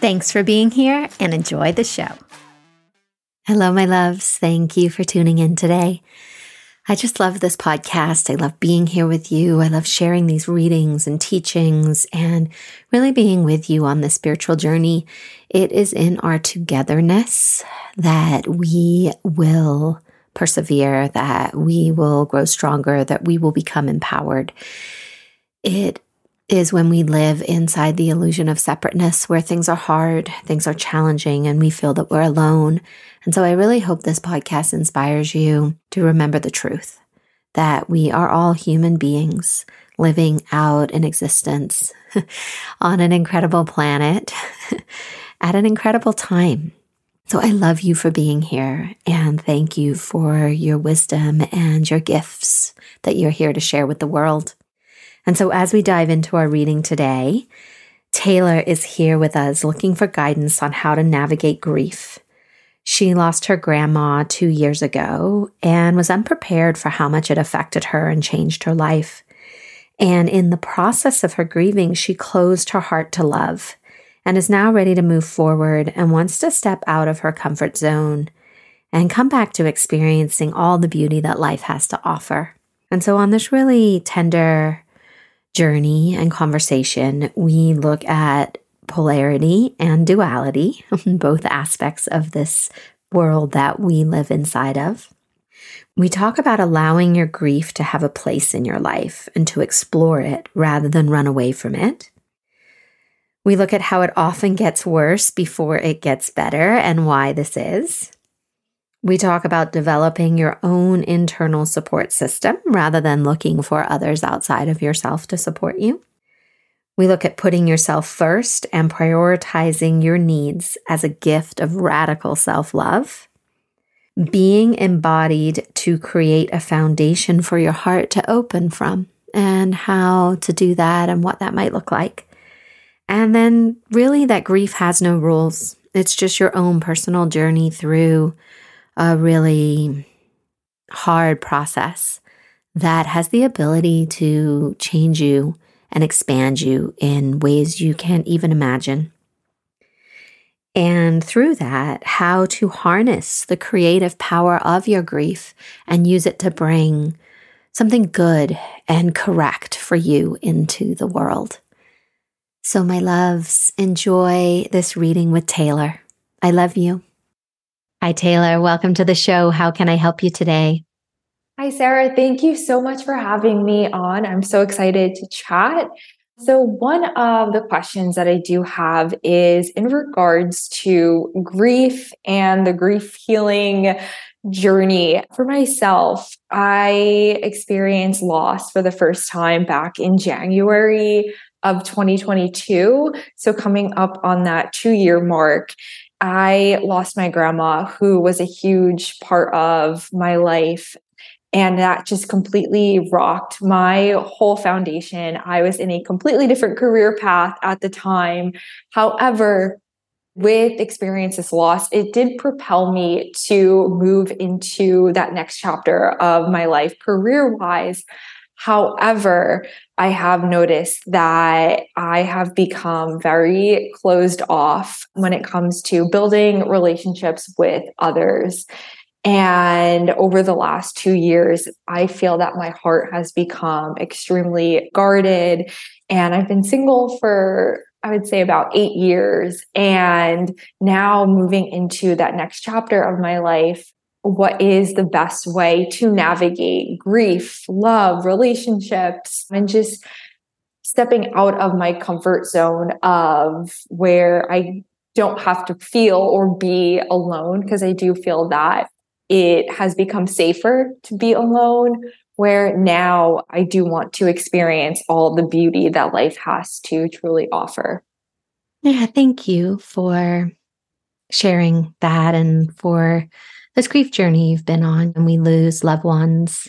Thanks for being here and enjoy the show. Hello, my loves. Thank you for tuning in today. I just love this podcast. I love being here with you. I love sharing these readings and teachings and really being with you on this spiritual journey. It is in our togetherness that we will persevere, that we will grow stronger, that we will become empowered. It is when we live inside the illusion of separateness where things are hard, things are challenging, and we feel that we're alone. And so I really hope this podcast inspires you to remember the truth that we are all human beings living out an existence on an incredible planet at an incredible time. So I love you for being here and thank you for your wisdom and your gifts that you're here to share with the world. And so, as we dive into our reading today, Taylor is here with us looking for guidance on how to navigate grief. She lost her grandma two years ago and was unprepared for how much it affected her and changed her life. And in the process of her grieving, she closed her heart to love and is now ready to move forward and wants to step out of her comfort zone and come back to experiencing all the beauty that life has to offer. And so, on this really tender journey and conversation, we look at polarity and duality, both aspects of this world that we live inside of. We talk about allowing your grief to have a place in your life and to explore it rather than run away from it. We look at how it often gets worse before it gets better and why this is. We talk about developing your own internal support system rather than looking for others outside of yourself to support you. We look at putting yourself first and prioritizing your needs as a gift of radical self love. Being embodied to create a foundation for your heart to open from, and how to do that and what that might look like. And then, really, that grief has no rules. It's just your own personal journey through a really hard process that has the ability to change you and expand you in ways you can't even imagine. And through that, how to harness the creative power of your grief and use it to bring something good and correct for you into the world. So, my loves, enjoy this reading with Taylor. I love you. Hi, Taylor. Welcome to the show. How can I help you today? Hi, Sarah. Thank you so much for having me on. I'm so excited to chat. So, one of the questions that I do have is in regards to grief and the grief healing journey. For myself, I experienced loss for the first time back in January of 2022. So, coming up on that two year mark. I lost my grandma, who was a huge part of my life. And that just completely rocked my whole foundation. I was in a completely different career path at the time. However, with experiences loss, it did propel me to move into that next chapter of my life career wise. However, I have noticed that I have become very closed off when it comes to building relationships with others. And over the last two years, I feel that my heart has become extremely guarded. And I've been single for, I would say, about eight years. And now moving into that next chapter of my life, what is the best way to navigate grief, love, relationships, and just stepping out of my comfort zone of where I don't have to feel or be alone because I do feel that it has become safer to be alone where now I do want to experience all the beauty that life has to truly offer. Yeah, thank you for sharing that and for this grief journey you've been on and we lose loved ones.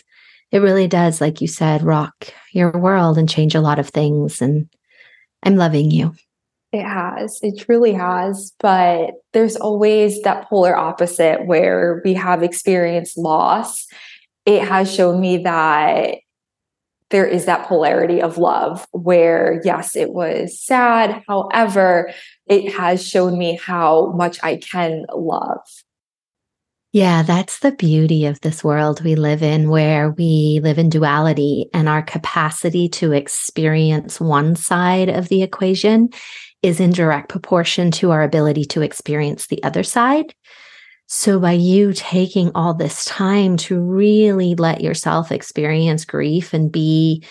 It really does, like you said, rock your world and change a lot of things. And I'm loving you. It has. It truly has. But there's always that polar opposite where we have experienced loss. It has shown me that there is that polarity of love where, yes, it was sad. However, it has shown me how much I can love. Yeah, that's the beauty of this world we live in, where we live in duality and our capacity to experience one side of the equation is in direct proportion to our ability to experience the other side. So, by you taking all this time to really let yourself experience grief and be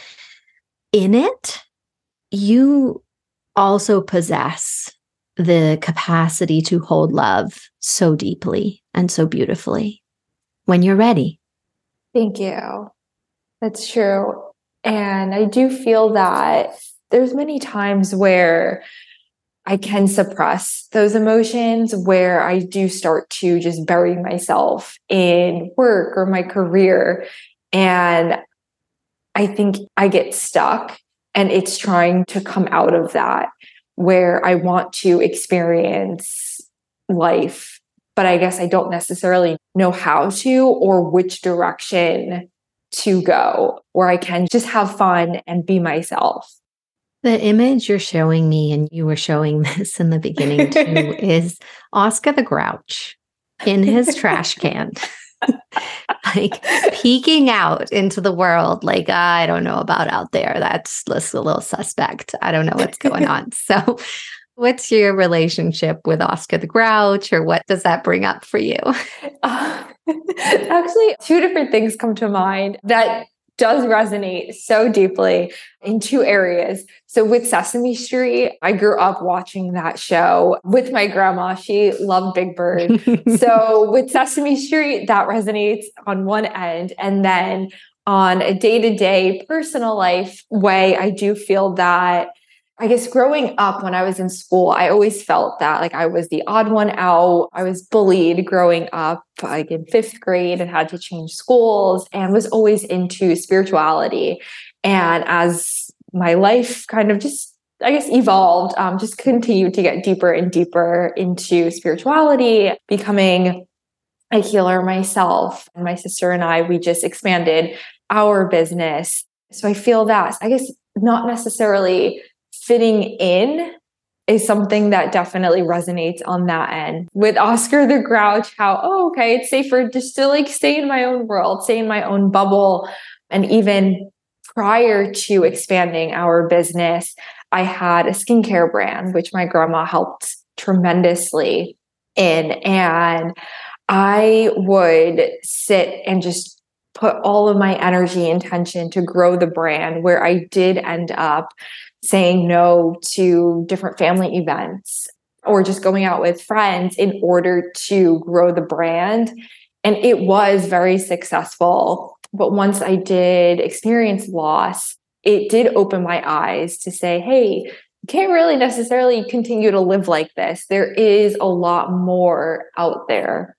in it, you also possess the capacity to hold love so deeply and so beautifully when you're ready. Thank you. That's true. And I do feel that there's many times where I can suppress those emotions where I do start to just bury myself in work or my career. And I think I get stuck and it's trying to come out of that where I want to experience life, but I guess I don't necessarily know how to or which direction to go, where I can just have fun and be myself. The image you're showing me, and you were showing this in the beginning too, is Oscar the Grouch in his trash can. like peeking out into the world, like, I don't know about out there. That's, that's a little suspect. I don't know what's going on. So, what's your relationship with Oscar the Grouch, or what does that bring up for you? Uh, actually, two different things come to mind that does resonate so deeply in two areas. So with Sesame Street, I grew up watching that show with my grandma. She loved Big Bird. so with Sesame Street, that resonates on one end. And then on a day to day personal life way, I do feel that I guess growing up when I was in school, I always felt that like I was the odd one out. I was bullied growing up, like in fifth grade, and had to change schools and was always into spirituality. And as my life kind of just, I guess, evolved, um, just continued to get deeper and deeper into spirituality, becoming a healer myself. And my sister and I, we just expanded our business. So I feel that, I guess, not necessarily fitting in is something that definitely resonates on that end. With Oscar the Grouch, how, oh, okay, it's safer just to like stay in my own world, stay in my own bubble. And even prior to expanding our business, I had a skincare brand, which my grandma helped tremendously in. And I would sit and just put all of my energy intention to grow the brand where I did end up saying no to different family events or just going out with friends in order to grow the brand. And it was very successful. But once I did experience loss, it did open my eyes to say, hey, can't really necessarily continue to live like this. There is a lot more out there.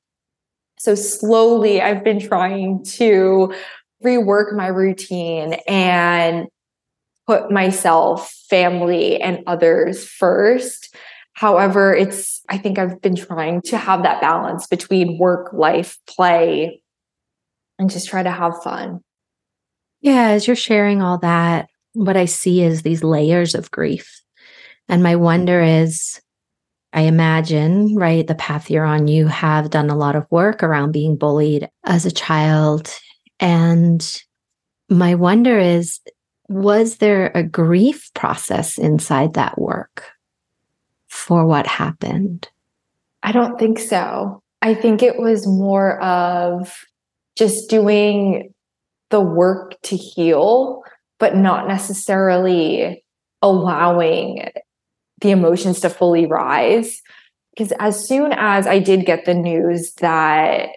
So slowly, I've been trying to rework my routine and put myself, family, and others first. However, it's, I think I've been trying to have that balance between work, life, play, and just try to have fun. Yeah, as you're sharing all that, what I see is these layers of grief. And my wonder is I imagine, right, the path you're on, you have done a lot of work around being bullied as a child. And my wonder is was there a grief process inside that work for what happened? I don't think so. I think it was more of just doing the work to heal, but not necessarily allowing the emotions to fully rise. Because as soon as I did get the news that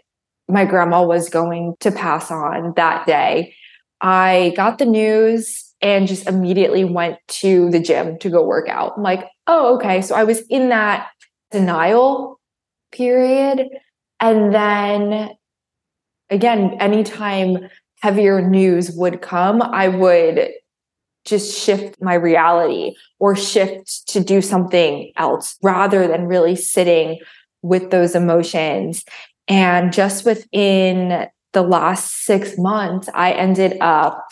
my grandma was going to pass on that day, I got the news and just immediately went to the gym to go work out. I'm like, oh, okay. So I was in that denial period. And then again, anytime heavier news would come, I would just shift my reality or shift to do something else rather than really sitting with those emotions. And just within the last six months, I ended up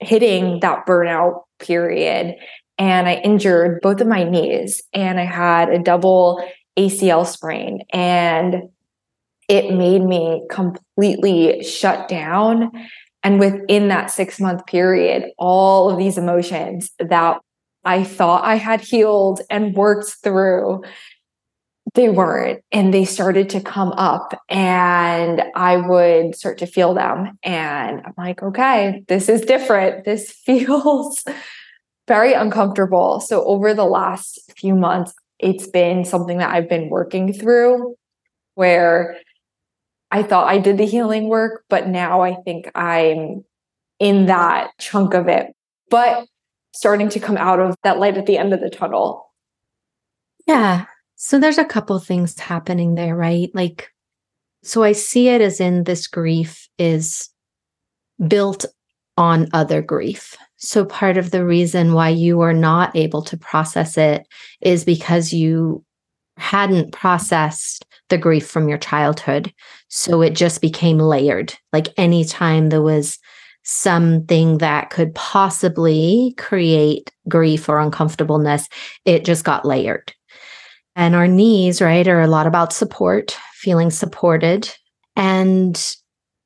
hitting that burnout period and I injured both of my knees and I had a double ACL sprain and it made me completely shut down. And within that six month period, all of these emotions that I thought I had healed and worked through they weren't and they started to come up and i would start to feel them and i'm like okay this is different. This feels very uncomfortable. So over the last few months it's been something that i've been working through where i thought i did the healing work but now i think i'm in that chunk of it but starting to come out of that light at the end of the tunnel. Yeah so there's a couple things happening there, right? Like, so I see it as in this grief is built on other grief. So part of the reason why you are not able to process it is because you hadn't processed the grief from your childhood. So it just became layered. Like anytime there was something that could possibly create grief or uncomfortableness, it just got layered. And our knees, right, are a lot about support, feeling supported. And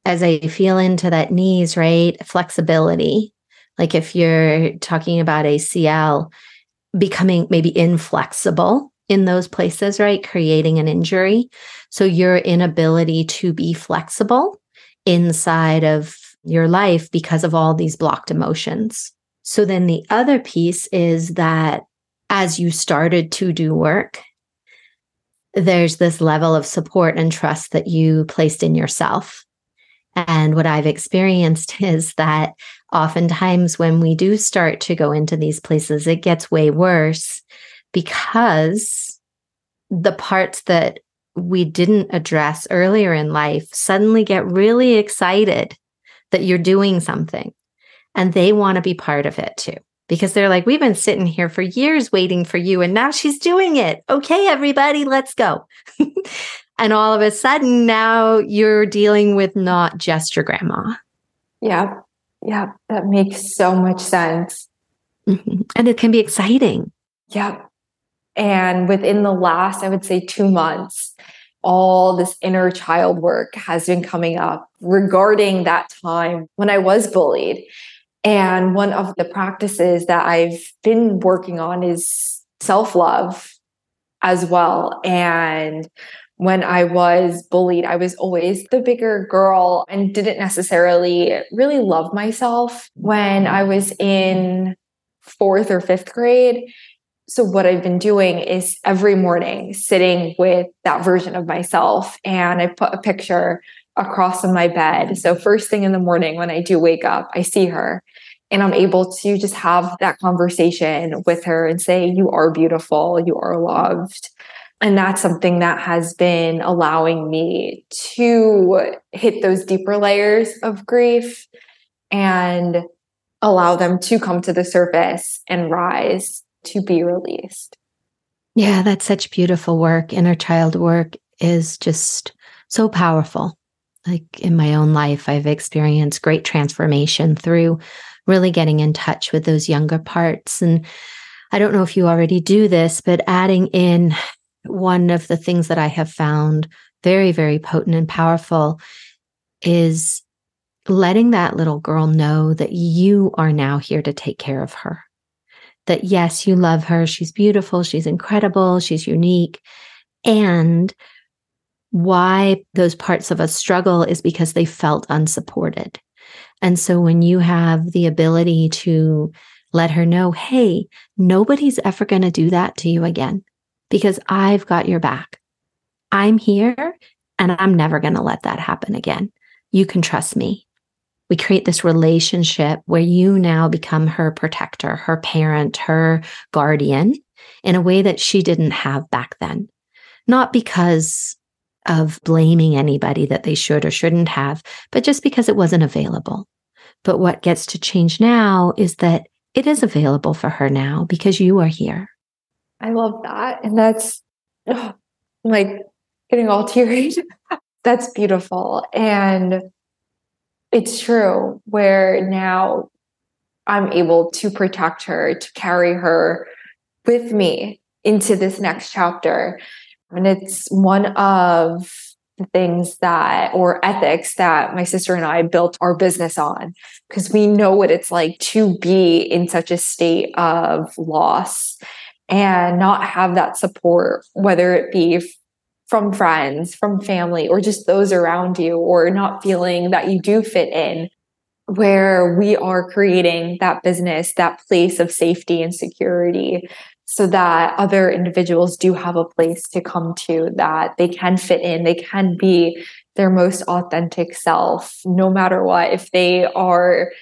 as I feel into that knees, right, flexibility, like if you're talking about ACL, becoming maybe inflexible in those places, right, creating an injury. So your inability to be flexible inside of your life because of all these blocked emotions. So then the other piece is that as you started to do work there's this level of support and trust that you placed in yourself. And what I've experienced is that oftentimes when we do start to go into these places, it gets way worse because the parts that we didn't address earlier in life suddenly get really excited that you're doing something and they want to be part of it too because they're like, we've been sitting here for years waiting for you, and now she's doing it. Okay, everybody, let's go. and all of a sudden, now you're dealing with not just your grandma. Yeah. Yeah. That makes so much sense. Mm-hmm. And it can be exciting. Yeah. And within the last, I would say, two months, all this inner child work has been coming up regarding that time when I was bullied. And one of the practices that I've been working on is self love as well. And when I was bullied, I was always the bigger girl and didn't necessarily really love myself when I was in fourth or fifth grade. So, what I've been doing is every morning sitting with that version of myself, and I put a picture across on my bed. So, first thing in the morning when I do wake up, I see her and I'm able to just have that conversation with her and say, You are beautiful, you are loved. And that's something that has been allowing me to hit those deeper layers of grief and allow them to come to the surface and rise to be released. Yeah, that's such beautiful work. Inner child work is just so powerful. Like in my own life, I've experienced great transformation through really getting in touch with those younger parts. And I don't know if you already do this, but adding in one of the things that I have found very, very potent and powerful is letting that little girl know that you are now here to take care of her. That yes, you love her. She's beautiful. She's incredible. She's unique. And why those parts of us struggle is because they felt unsupported. And so when you have the ability to let her know, hey, nobody's ever going to do that to you again because I've got your back. I'm here and I'm never going to let that happen again. You can trust me. We create this relationship where you now become her protector, her parent, her guardian in a way that she didn't have back then. Not because of blaming anybody that they should or shouldn't have, but just because it wasn't available. But what gets to change now is that it is available for her now because you are here. I love that. And that's oh, like getting all teary. that's beautiful. And it's true where now I'm able to protect her, to carry her with me into this next chapter. And it's one of things that, or ethics that my sister and I built our business on, because we know what it's like to be in such a state of loss and not have that support, whether it be from friends, from family, or just those around you, or not feeling that you do fit in, where we are creating that business, that place of safety and security so that other individuals do have a place to come to that they can fit in, they can be their most authentic self, no matter what. If they are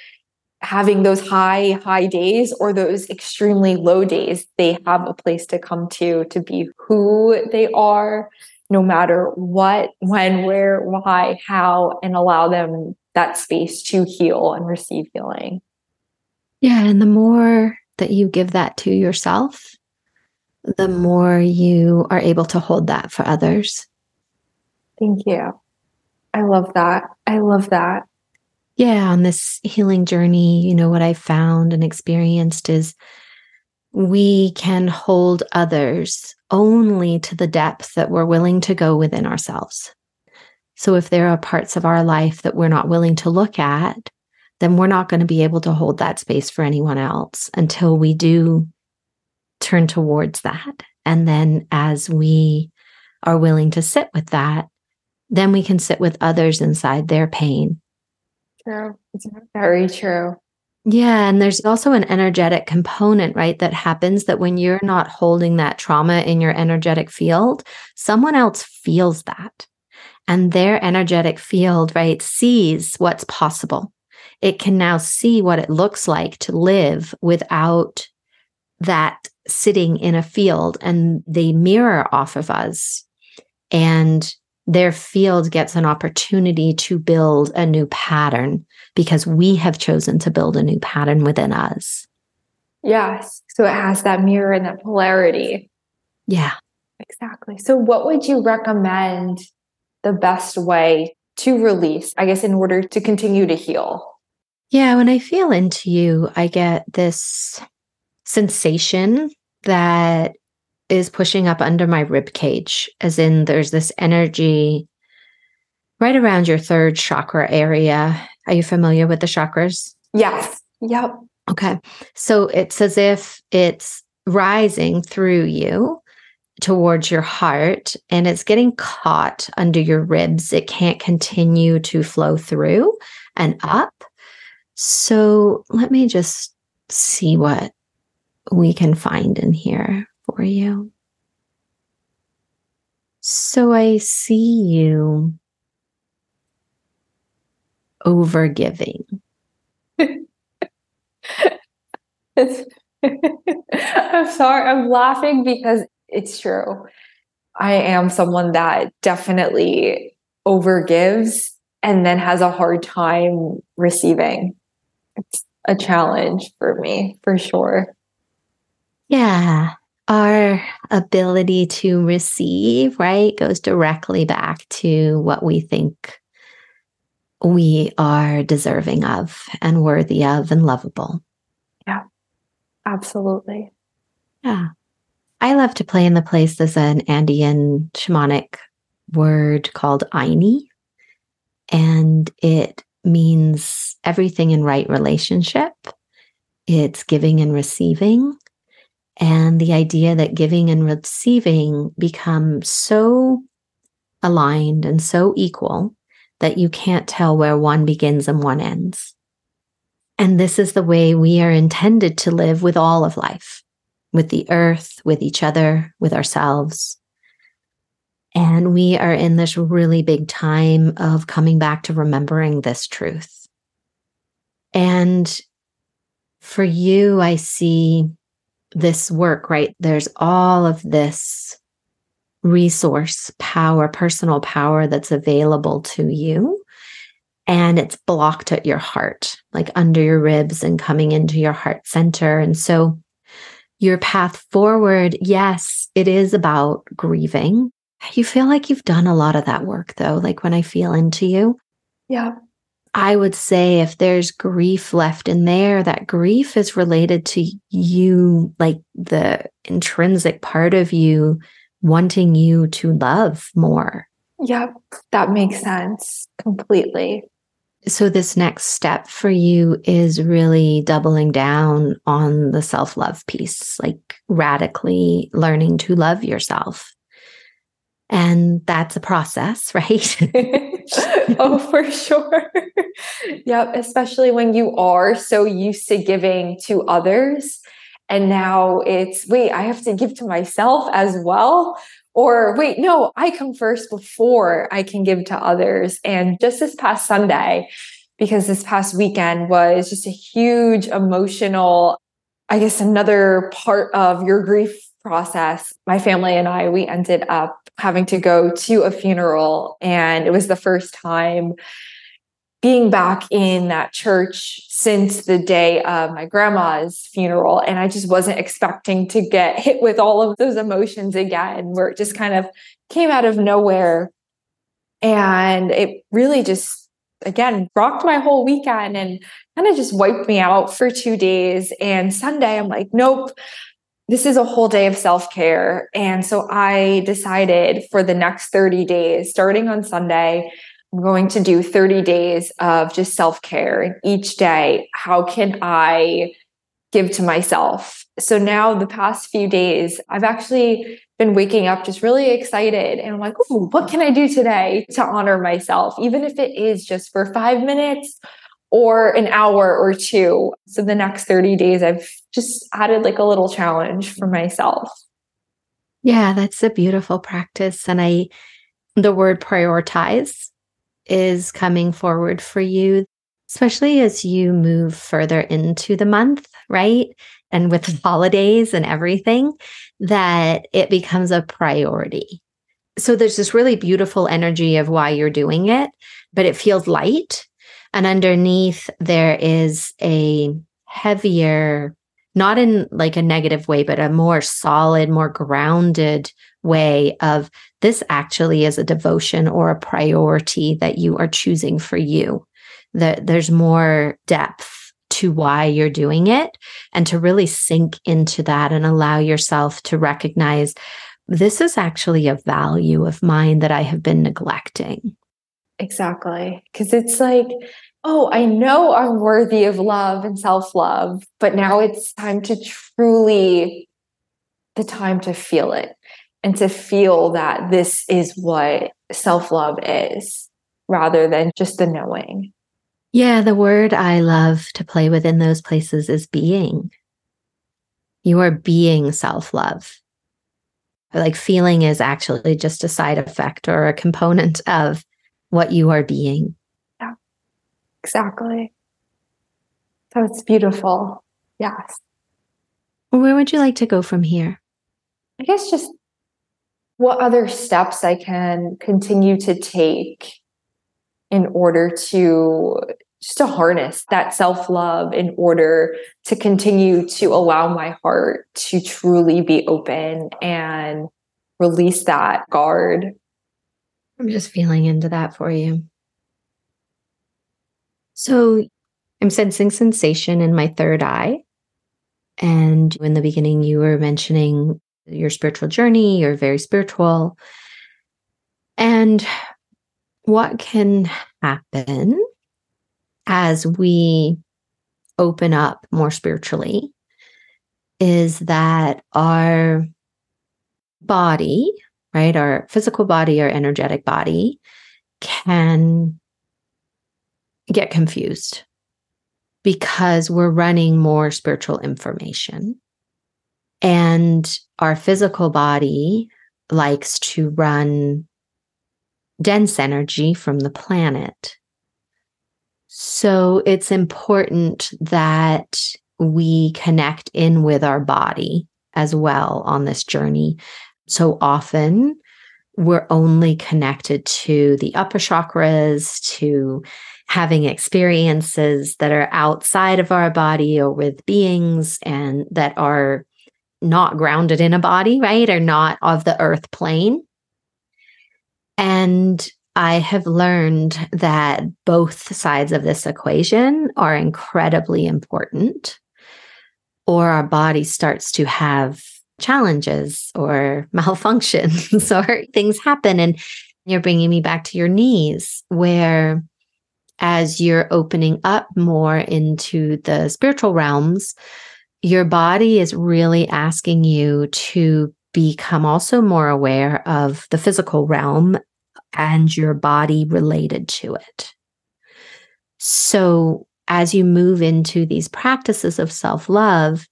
having those high, high days or those extremely low days, they have a place to come to to be who they are, no matter what, when, where, why, how, and allow them that space to heal and receive healing. Yeah. And the more that you give that to yourself, the more you are able to hold that for others. Thank you. I love that. I love that. Yeah, on this healing journey, you know, what I found and experienced is we can hold others only to the depth that we're willing to go within ourselves. So if there are parts of our life that we're not willing to look at, then we're not going to be able to hold that space for anyone else until we do turn towards that. And then as we are willing to sit with that, then we can sit with others inside their pain. True. It's very true. Yeah. And there's also an energetic component, right? That happens that when you're not holding that trauma in your energetic field, someone else feels that. And their energetic field, right, sees what's possible. It can now see what it looks like to live without that sitting in a field and they mirror off of us and their field gets an opportunity to build a new pattern because we have chosen to build a new pattern within us. Yes. So it has that mirror and that polarity. Yeah. Exactly. So, what would you recommend the best way to release, I guess, in order to continue to heal? Yeah. When I feel into you, I get this sensation that is pushing up under my rib cage, as in there's this energy right around your third chakra area. Are you familiar with the chakras? Yes. Yep. Okay. So it's as if it's rising through you towards your heart and it's getting caught under your ribs. It can't continue to flow through and up. So let me just see what we can find in here for you. So I see you overgiving. I'm sorry, I'm laughing because it's true. I am someone that definitely overgives and then has a hard time receiving. It's a challenge for me, for sure. Yeah. Our ability to receive, right, goes directly back to what we think we are deserving of and worthy of and lovable. Yeah, absolutely. Yeah. I love to play in the place. There's an Andean shamanic word called Ayni, and it means everything in right relationship. It's giving and receiving and the idea that giving and receiving become so aligned and so equal that you can't tell where one begins and one ends. And this is the way we are intended to live with all of life, with the earth, with each other, with ourselves. And we are in this really big time of coming back to remembering this truth And for you, I see this work, right? There's all of this resource power, personal power that's available to you. And it's blocked at your heart, like under your ribs and coming into your heart center. And so your path forward, yes, it is about grieving. You feel like you've done a lot of that work though, like when I feel into you. Yeah. I would say if there's grief left in there, that grief is related to you, like the intrinsic part of you wanting you to love more. Yep, that makes sense completely. So, this next step for you is really doubling down on the self love piece, like radically learning to love yourself. And that's a process, right? oh, for sure. yep. Especially when you are so used to giving to others. And now it's, wait, I have to give to myself as well. Or wait, no, I come first before I can give to others. And just this past Sunday, because this past weekend was just a huge emotional, I guess, another part of your grief process. My family and I, we ended up having to go to a funeral. And it was the first time being back in that church since the day of my grandma's funeral. And I just wasn't expecting to get hit with all of those emotions again, where it just kind of came out of nowhere. And it really just, again, rocked my whole weekend and kind of just wiped me out for two days. And Sunday, I'm like, nope, this is a whole day of self care. And so I decided for the next 30 days, starting on Sunday, I'm going to do 30 days of just self care. And each day, how can I give to myself? So now, the past few days, I've actually been waking up just really excited. And I'm like, what can I do today to honor myself? Even if it is just for five minutes or an hour or two. So the next 30 days, I've just added like a little challenge for myself. Yeah, that's a beautiful practice. And I, the word prioritize is coming forward for you, especially as you move further into the month, right? And with the holidays and everything, that it becomes a priority. So there's this really beautiful energy of why you're doing it, but it feels light and underneath, there is a heavier, not in like a negative way, but a more solid, more grounded way of this actually is a devotion or a priority that you are choosing for you. That there's more depth to why you're doing it and to really sink into that and allow yourself to recognize this is actually a value of mine that I have been neglecting. Exactly. Because it's like, oh, I know I'm worthy of love and self love, but now it's time to truly, the time to feel it and to feel that this is what self love is rather than just the knowing. Yeah, the word I love to play with in those places is being. You are being self love like feeling is actually just a side effect or a component of what you are being. Exactly. So it's beautiful. Yes. Where would you like to go from here? I guess just what other steps I can continue to take in order to just to harness that self love in order to continue to allow my heart to truly be open and release that guard I'm just feeling into that for you. So I'm sensing sensation in my third eye. And in the beginning, you were mentioning your spiritual journey, you're very spiritual. And what can happen as we open up more spiritually is that our body right? Our physical body, our energetic body can get confused because we're running more spiritual information. And our physical body likes to run dense energy from the planet. So it's important that we connect in with our body as well on this journey. So often we're only connected to the upper chakras, to having experiences that are outside of our body or with beings and that are not grounded in a body, right? Or not of the earth plane. And I have learned that both sides of this equation are incredibly important, or our body starts to have challenges or malfunctions or things happen. And you're bringing me back to your knees, where as you're opening up more into the spiritual realms, your body is really asking you to become also more aware of the physical realm and your body related to it. So, as you move into these practices of self love,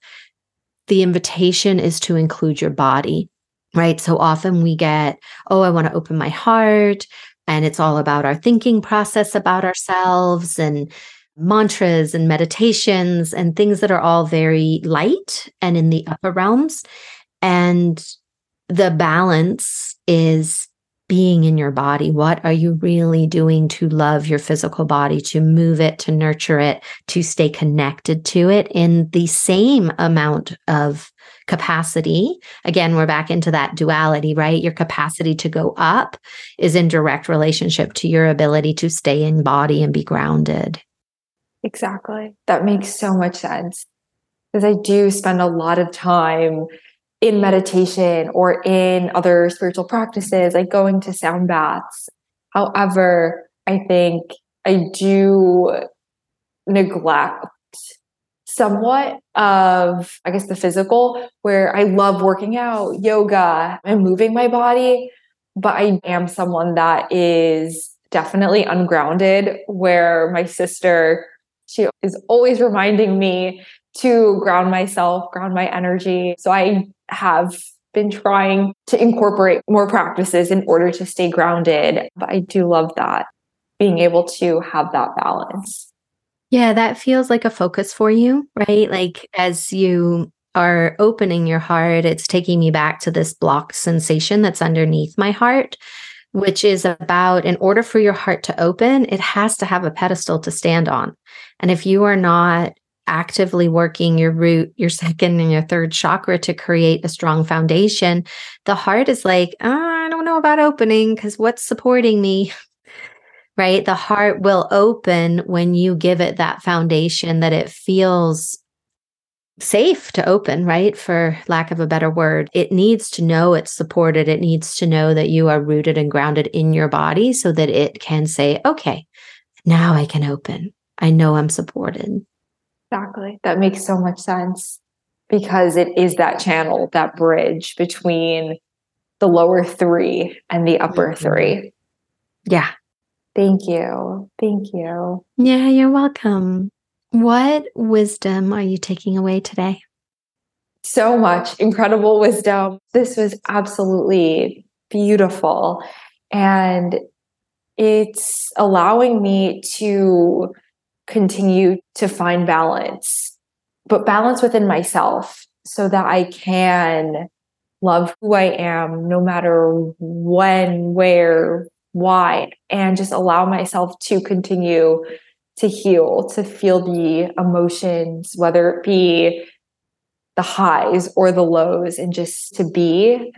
the invitation is to include your body, right? So often we get, oh, I want to open my heart. And it's all about our thinking process about ourselves and mantras and meditations and things that are all very light and in the upper realms. And the balance is being in your body? What are you really doing to love your physical body, to move it, to nurture it, to stay connected to it in the same amount of capacity? Again, we're back into that duality, right? Your capacity to go up is in direct relationship to your ability to stay in body and be grounded. Exactly. That makes so much sense. Because I do spend a lot of time in meditation or in other spiritual practices, like going to sound baths. However, I think I do neglect somewhat of, I guess, the physical, where I love working out, yoga, and moving my body. But I am someone that is definitely ungrounded, where my sister, she is always reminding me to ground myself, ground my energy. So I have been trying to incorporate more practices in order to stay grounded. But I do love that, being able to have that balance. Yeah, that feels like a focus for you, right? Like as you are opening your heart, it's taking me back to this block sensation that's underneath my heart, which is about in order for your heart to open, it has to have a pedestal to stand on. And if you are not actively working your root, your second and your third chakra to create a strong foundation, the heart is like, oh, I don't know about opening because what's supporting me? right? The heart will open when you give it that foundation that it feels safe to open, right? For lack of a better word, it needs to know it's supported. It needs to know that you are rooted and grounded in your body so that it can say, okay, now I can open. I know I'm supported. Exactly. That makes so much sense because it is that channel, that bridge between the lower three and the upper mm-hmm. three. Yeah. Thank you. Thank you. Yeah, you're welcome. What wisdom are you taking away today? So much incredible wisdom. This was absolutely beautiful. And it's allowing me to continue to find balance, but balance within myself so that I can love who I am no matter when, where, why, and just allow myself to continue to heal, to feel the emotions, whether it be the highs or the lows, and just to be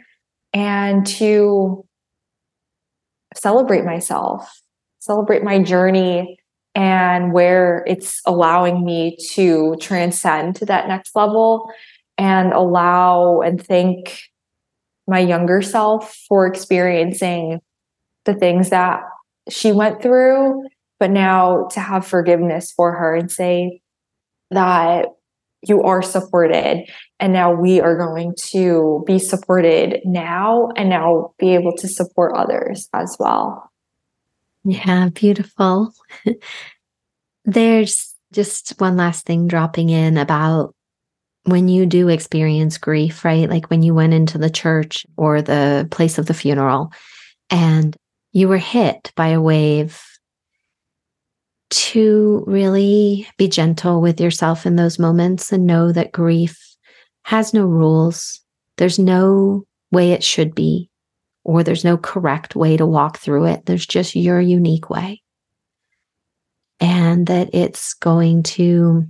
and to celebrate myself, celebrate my journey and where it's allowing me to transcend to that next level and allow and thank my younger self for experiencing the things that she went through, but now to have forgiveness for her and say that you are supported and now we are going to be supported now and now be able to support others as well. Yeah, beautiful. There's just one last thing dropping in about when you do experience grief, right? Like when you went into the church or the place of the funeral and you were hit by a wave. to really be gentle with yourself in those moments and know that grief has no rules. There's no way it should be, or there's no correct way to walk through it. There's just your unique way. And that it's going to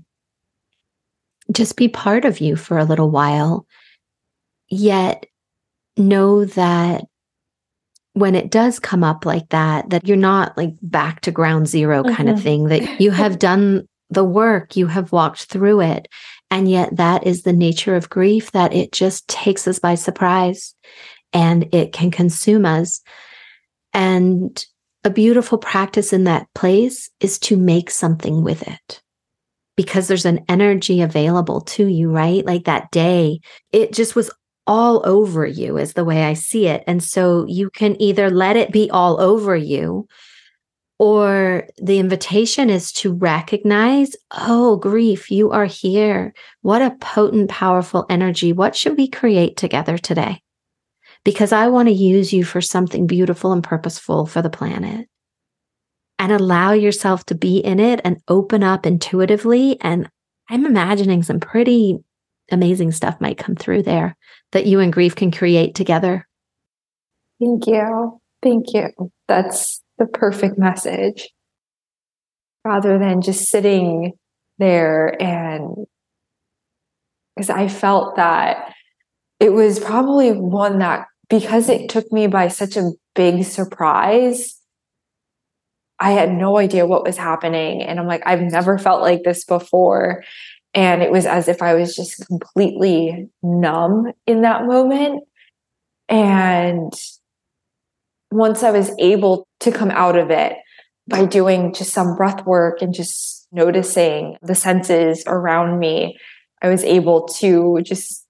just be part of you for a little while. Yet know that when it does come up like that, that you're not like back to ground 0 kind mm-hmm. of thing, that you have done the work, you have walked through it. And yet that is the nature of grief, that it just takes us by surprise and it can consume us. And a beautiful practice in that place is to make something with it because there's an energy available to you, right? Like that day, it just was all over you, is the way I see it. And so you can either let it be all over you, or the invitation is to recognize, oh, grief, you are here. What a potent, powerful energy. What should we create together today? Because I want to use you for something beautiful and purposeful for the planet. And allow yourself to be in it and open up intuitively. And I'm imagining some pretty amazing stuff might come through there that you and grief can create together. Thank you. Thank you. That's the perfect message. Rather than just sitting there and because I felt that it was probably one that because it took me by such a big surprise, I had no idea what was happening. And I'm like, I've never felt like this before. And it was as if I was just completely numb in that moment. And once I was able to come out of it by doing just some breath work and just noticing the senses around me, I was able to just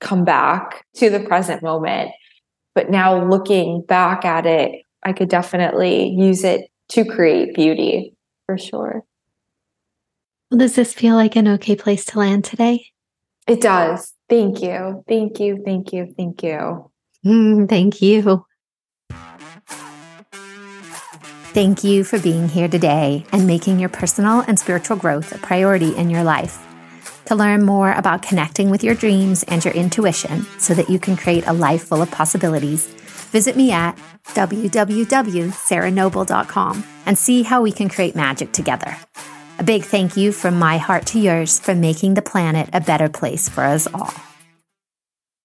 come back to the present moment. But now looking back at it, I could definitely use it to create beauty for sure. Well, does this feel like an okay place to land today? It does. Thank you. Thank you. Thank you. Thank you. Mm, thank you. Thank you for being here today and making your personal and spiritual growth a priority in your life. To learn more about connecting with your dreams and your intuition so that you can create a life full of possibilities, visit me at www.sarahnoble.com and see how we can create magic together. A big thank you from my heart to yours for making the planet a better place for us all.